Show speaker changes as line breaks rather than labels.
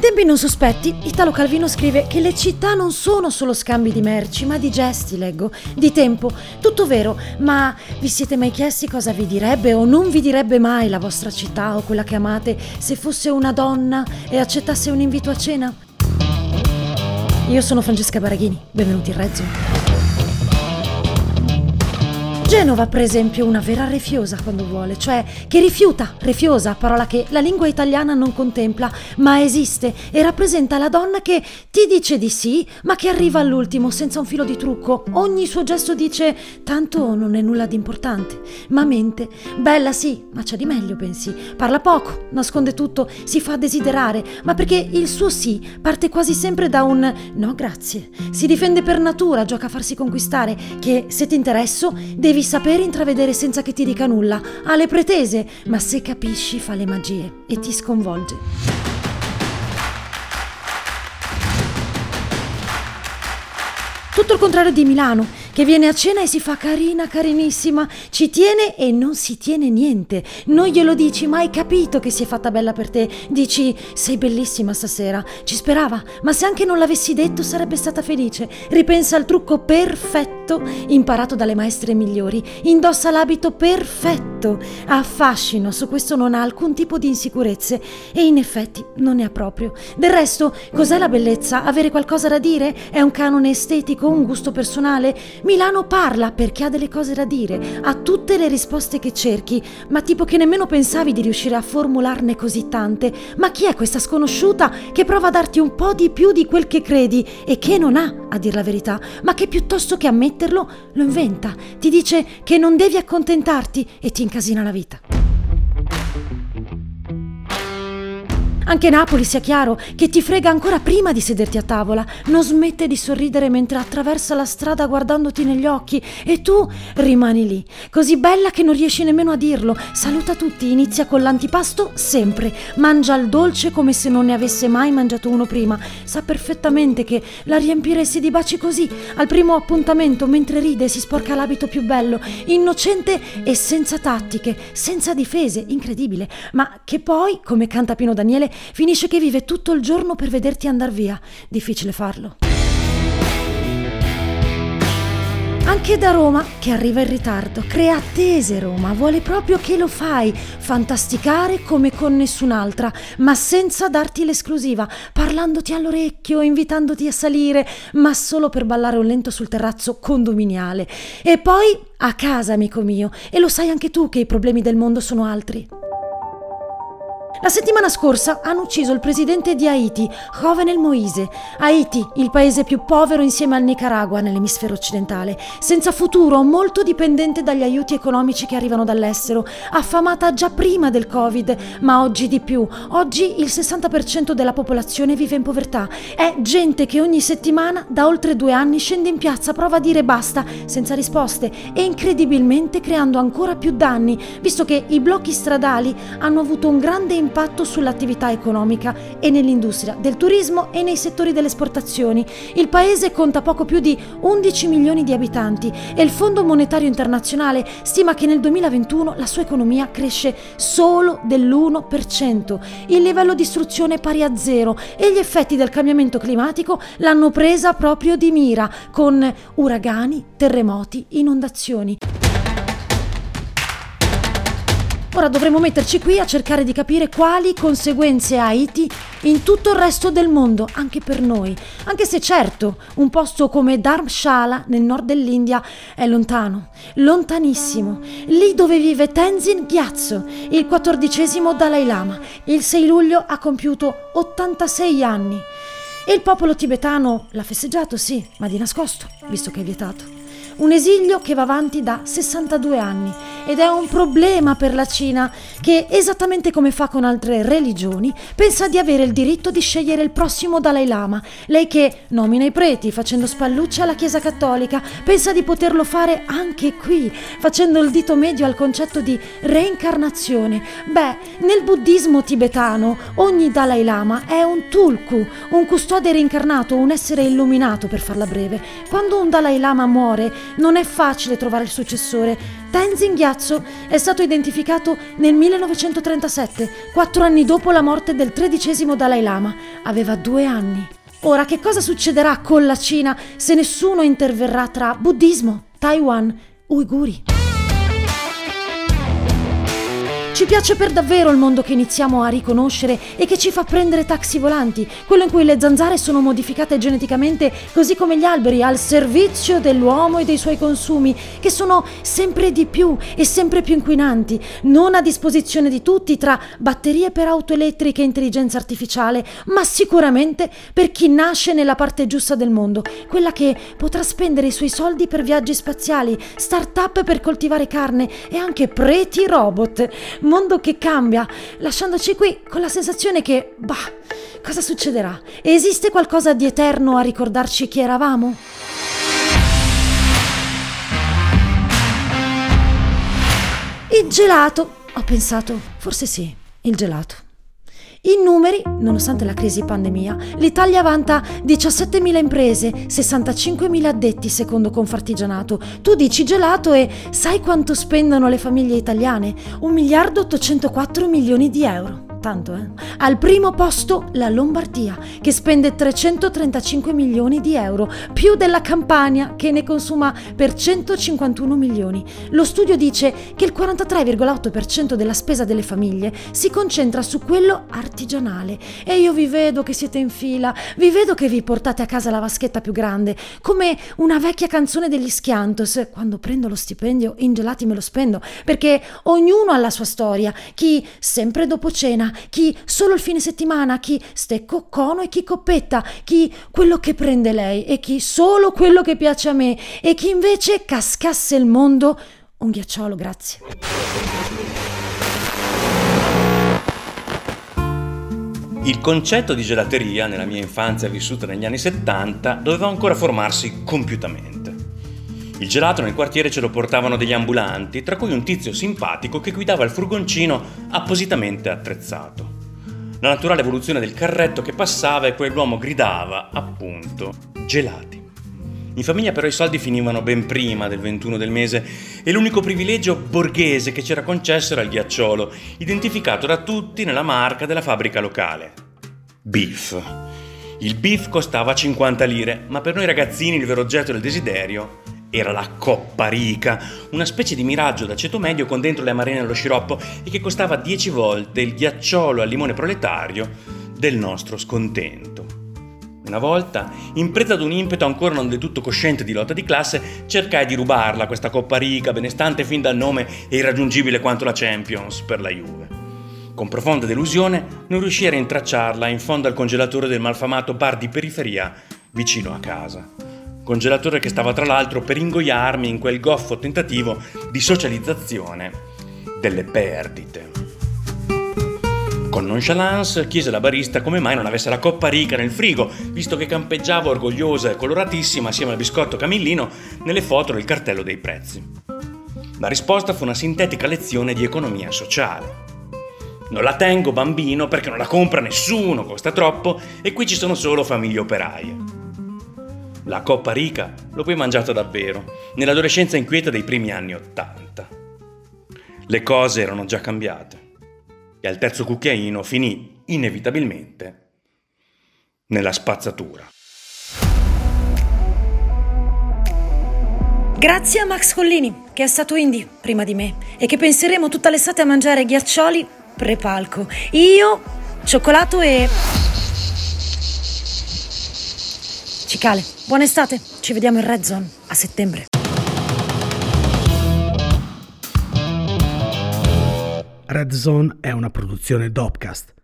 In tempi non sospetti, Italo Calvino scrive che le città non sono solo scambi di merci, ma di gesti, leggo, di tempo. Tutto vero, ma vi siete mai chiesti cosa vi direbbe o non vi direbbe mai la vostra città o quella che amate se fosse una donna e accettasse un invito a cena? Io sono Francesca Baraghini, benvenuti in Rezzo. Genova, per esempio, una vera refiosa quando vuole, cioè che rifiuta, refiosa, parola che la lingua italiana non contempla, ma esiste e rappresenta la donna che ti dice di sì, ma che arriva all'ultimo senza un filo di trucco. Ogni suo gesto dice tanto non è nulla di importante, ma mente. Bella sì, ma c'è di meglio, pensi. Parla poco, nasconde tutto, si fa desiderare, ma perché il suo sì parte quasi sempre da un no grazie. Si difende per natura, gioca a farsi conquistare, che se ti interesso devi Devi sapere intravedere senza che ti dica nulla. Ha le pretese, ma se capisci fa le magie e ti sconvolge. Tutto il contrario di Milano, che viene a cena e si fa carina, carinissima, ci tiene e non si tiene niente. Non glielo dici, ma hai capito che si è fatta bella per te. Dici, sei bellissima stasera. Ci sperava, ma se anche non l'avessi detto sarebbe stata felice. Ripensa al trucco perfetto, imparato dalle maestre migliori. Indossa l'abito perfetto. Ha affascino, su questo non ha alcun tipo di insicurezze. E in effetti non ne ha proprio. Del resto, cos'è la bellezza? Avere qualcosa da dire? È un canone estetico, un gusto personale? Milano parla perché ha delle cose da dire, ha tutte le risposte che cerchi, ma tipo che nemmeno pensavi di riuscire a formularne così tante. Ma chi è questa sconosciuta che prova a darti un po' di più di quel che credi e che non ha, a dir la verità, ma che piuttosto che ammetterlo lo inventa, ti dice che non devi accontentarti e ti incasina la vita. Anche Napoli, sia chiaro, che ti frega ancora prima di sederti a tavola, non smette di sorridere mentre attraversa la strada guardandoti negli occhi. E tu rimani lì, così bella che non riesci nemmeno a dirlo. Saluta tutti, inizia con l'antipasto sempre, mangia il dolce come se non ne avesse mai mangiato uno prima. Sa perfettamente che la riempiresti di baci così, al primo appuntamento, mentre ride si sporca l'abito più bello, innocente e senza tattiche, senza difese, incredibile, ma che poi, come canta Pino Daniele, Finisce che vive tutto il giorno per vederti andare via. Difficile farlo. Anche da Roma, che arriva in ritardo, crea attese Roma, vuole proprio che lo fai, fantasticare come con nessun'altra, ma senza darti l'esclusiva, parlandoti all'orecchio, invitandoti a salire, ma solo per ballare un lento sul terrazzo condominiale. E poi a casa, amico mio, e lo sai anche tu che i problemi del mondo sono altri. La settimana scorsa hanno ucciso il presidente di Haiti, Jovenel Moise. Haiti, il paese più povero insieme al Nicaragua nell'emisfero occidentale, senza futuro, molto dipendente dagli aiuti economici che arrivano dall'estero, affamata già prima del Covid, ma oggi di più. Oggi il 60% della popolazione vive in povertà. È gente che ogni settimana da oltre due anni scende in piazza, prova a dire basta, senza risposte e incredibilmente creando ancora più danni, visto che i blocchi stradali hanno avuto un grande impatto impatto sull'attività economica e nell'industria del turismo e nei settori delle esportazioni. Il paese conta poco più di 11 milioni di abitanti e il Fondo Monetario Internazionale stima che nel 2021 la sua economia cresce solo dell'1%. Il livello di istruzione è pari a zero e gli effetti del cambiamento climatico l'hanno presa proprio di mira con uragani, terremoti, inondazioni. Ora dovremo metterci qui a cercare di capire quali conseguenze ha Haiti in tutto il resto del mondo, anche per noi. Anche se certo, un posto come Dharamshala nel nord dell'India è lontano, lontanissimo. Lì dove vive Tenzin Gyatso, il quattordicesimo Dalai Lama. Il 6 luglio ha compiuto 86 anni. E il popolo tibetano l'ha festeggiato, sì, ma di nascosto, visto che è vietato. Un esilio che va avanti da 62 anni ed è un problema per la Cina che, esattamente come fa con altre religioni, pensa di avere il diritto di scegliere il prossimo Dalai Lama. Lei che nomina i preti facendo spalluccia alla Chiesa Cattolica, pensa di poterlo fare anche qui, facendo il dito medio al concetto di reincarnazione. Beh, nel buddismo tibetano ogni Dalai Lama è un tulku, un custode reincarnato, un essere illuminato per farla breve. Quando un Dalai Lama muore, non è facile trovare il successore. Tenzin Gyatso è stato identificato nel 1937, quattro anni dopo la morte del tredicesimo Dalai Lama. Aveva due anni. Ora, che cosa succederà con la Cina se nessuno interverrà tra buddismo, Taiwan, uiguri? Ci piace per davvero il mondo che iniziamo a riconoscere e che ci fa prendere taxi volanti, quello in cui le zanzare sono modificate geneticamente così come gli alberi al servizio dell'uomo e dei suoi consumi, che sono sempre di più e sempre più inquinanti, non a disposizione di tutti tra batterie per auto elettriche e intelligenza artificiale, ma sicuramente per chi nasce nella parte giusta del mondo, quella che potrà spendere i suoi soldi per viaggi spaziali, start-up per coltivare carne e anche preti robot mondo che cambia, lasciandoci qui con la sensazione che, bah, cosa succederà? Esiste qualcosa di eterno a ricordarci chi eravamo? Il gelato. Ho pensato, forse sì, il gelato. In numeri, nonostante la crisi pandemia, l'Italia vanta 17.000 imprese, 65.000 addetti secondo Confartigianato. Tu dici gelato e sai quanto spendono le famiglie italiane? 1 miliardo 804 milioni di euro tanto eh. Al primo posto la Lombardia, che spende 335 milioni di euro, più della Campania, che ne consuma per 151 milioni. Lo studio dice che il 43,8% della spesa delle famiglie si concentra su quello artigianale. E io vi vedo che siete in fila, vi vedo che vi portate a casa la vaschetta più grande, come una vecchia canzone degli Schiantos. Quando prendo lo stipendio, in gelati me lo spendo, perché ognuno ha la sua storia. Chi sempre dopo cena chi solo il fine settimana, chi stecco cono e chi coppetta, chi quello che prende lei e chi solo quello che piace a me e chi invece cascasse il mondo. Un ghiacciolo, grazie.
Il concetto di gelateria, nella mia infanzia vissuta negli anni 70, doveva ancora formarsi compiutamente. Il gelato nel quartiere ce lo portavano degli ambulanti, tra cui un tizio simpatico che guidava il furgoncino appositamente attrezzato. La naturale evoluzione del carretto che passava e quell'uomo gridava, appunto, gelati. In famiglia però i soldi finivano ben prima del 21 del mese e l'unico privilegio borghese che c'era concesso era il ghiacciolo, identificato da tutti nella marca della fabbrica locale. Beef. Il beef costava 50 lire, ma per noi ragazzini il vero oggetto del desiderio era la Coppa Rica, una specie di miraggio d'aceto medio con dentro le amarene allo sciroppo e che costava 10 volte il ghiacciolo al limone proletario del nostro scontento. Una volta, in preda ad un impeto ancora non del tutto cosciente di lotta di classe, cercai di rubarla questa Coppa Rica, benestante fin dal nome e irraggiungibile quanto la Champions per la Juve. Con profonda delusione non riuscii a rintracciarla in fondo al congelatore del malfamato bar di periferia vicino a casa congelatore che stava tra l'altro per ingoiarmi in quel goffo tentativo di socializzazione delle perdite. Con nonchalance chiese la barista come mai non avesse la coppa rica nel frigo, visto che campeggiava orgogliosa e coloratissima assieme al biscotto camillino nelle foto del cartello dei prezzi. La risposta fu una sintetica lezione di economia sociale. Non la tengo bambino perché non la compra nessuno, costa troppo e qui ci sono solo famiglie operaie. La coppa rica l'ho poi mangiata davvero, nell'adolescenza inquieta dei primi anni Ottanta. Le cose erano già cambiate e al terzo cucchiaino finì inevitabilmente nella spazzatura.
Grazie a Max Collini, che è stato indie prima di me e che penseremo tutta l'estate a mangiare ghiaccioli pre-palco. Io, cioccolato e Cicale, buona estate. Ci vediamo in Red Zone a settembre.
Red Zone è una produzione Dopcast